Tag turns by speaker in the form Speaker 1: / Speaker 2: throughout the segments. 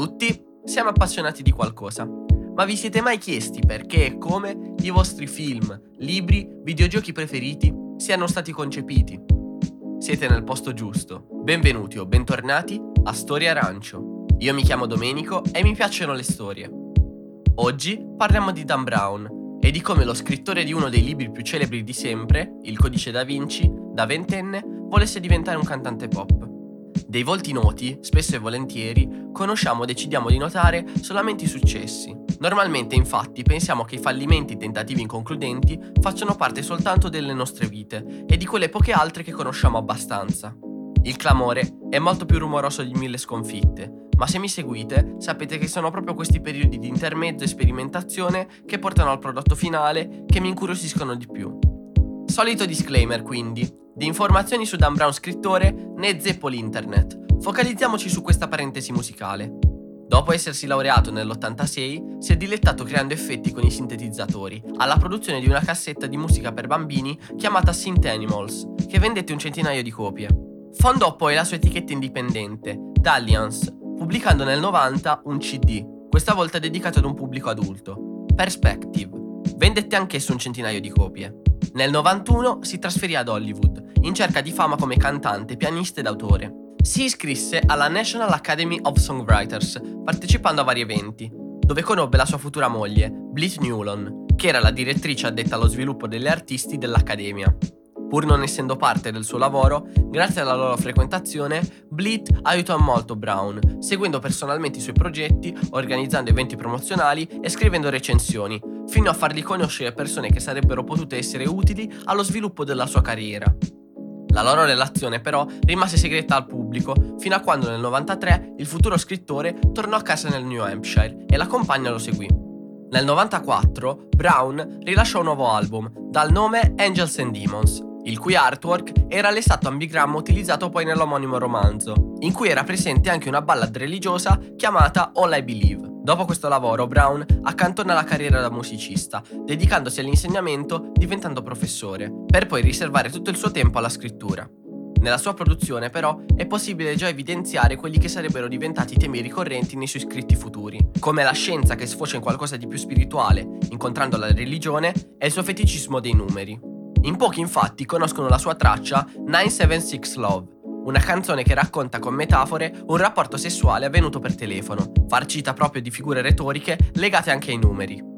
Speaker 1: Tutti siamo appassionati di qualcosa, ma vi siete mai chiesti perché e come i vostri film, libri, videogiochi preferiti siano stati concepiti? Siete nel posto giusto. Benvenuti o bentornati a Storia Arancio. Io mi chiamo Domenico e mi piacciono le storie. Oggi parliamo di Dan Brown e di come lo scrittore di uno dei libri più celebri di sempre, Il Codice da Vinci, da ventenne, volesse diventare un cantante pop. Dei volti noti, spesso e volentieri, conosciamo o decidiamo di notare solamente i successi. Normalmente, infatti, pensiamo che i fallimenti e i tentativi inconcludenti facciano parte soltanto delle nostre vite e di quelle poche altre che conosciamo abbastanza. Il clamore è molto più rumoroso di mille sconfitte, ma se mi seguite sapete che sono proprio questi periodi di intermezzo e sperimentazione che portano al prodotto finale che mi incuriosiscono di più. Solito disclaimer quindi, di informazioni su Dan Brown scrittore né zeppo l'internet. Focalizziamoci su questa parentesi musicale. Dopo essersi laureato nell'86, si è dilettato creando effetti con i sintetizzatori, alla produzione di una cassetta di musica per bambini chiamata Synth Animals, che vendette un centinaio di copie. Fondò poi la sua etichetta indipendente, Dalliance, pubblicando nel 90 un CD, questa volta dedicato ad un pubblico adulto, Perspective. Vendette anch'esso un centinaio di copie. Nel 91 si trasferì ad Hollywood, in cerca di fama come cantante, pianista ed autore. Si iscrisse alla National Academy of Songwriters, partecipando a vari eventi, dove conobbe la sua futura moglie, Blythe Newlon, che era la direttrice addetta allo sviluppo degli artisti dell'Accademia. Pur non essendo parte del suo lavoro, grazie alla loro frequentazione, Bleed aiutò molto Brown, seguendo personalmente i suoi progetti, organizzando eventi promozionali e scrivendo recensioni, fino a fargli conoscere persone che sarebbero potute essere utili allo sviluppo della sua carriera. La loro relazione però rimase segreta al pubblico fino a quando nel 93 il futuro scrittore tornò a casa nel New Hampshire e la compagna lo seguì. Nel 94 Brown rilasciò un nuovo album dal nome Angels and Demons il cui artwork era l'esatto ambigramma utilizzato poi nell'omonimo romanzo, in cui era presente anche una ballad religiosa chiamata All I Believe. Dopo questo lavoro, Brown accantona la carriera da musicista, dedicandosi all'insegnamento diventando professore, per poi riservare tutto il suo tempo alla scrittura. Nella sua produzione, però, è possibile già evidenziare quelli che sarebbero diventati temi ricorrenti nei suoi scritti futuri, come la scienza che sfocia in qualcosa di più spirituale, incontrando la religione, e il suo feticismo dei numeri. In pochi infatti conoscono la sua traccia 976 Love, una canzone che racconta con metafore un rapporto sessuale avvenuto per telefono, farcita proprio di figure retoriche legate anche ai numeri.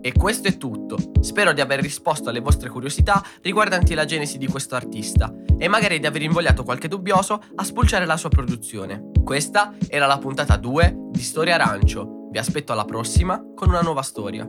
Speaker 1: E questo è tutto. Spero di aver risposto alle vostre curiosità riguardanti la genesi di questo artista e magari di aver invogliato qualche dubbioso a spulciare la sua produzione. Questa era la puntata 2 di Storia Arancio. Vi aspetto alla prossima con una nuova storia.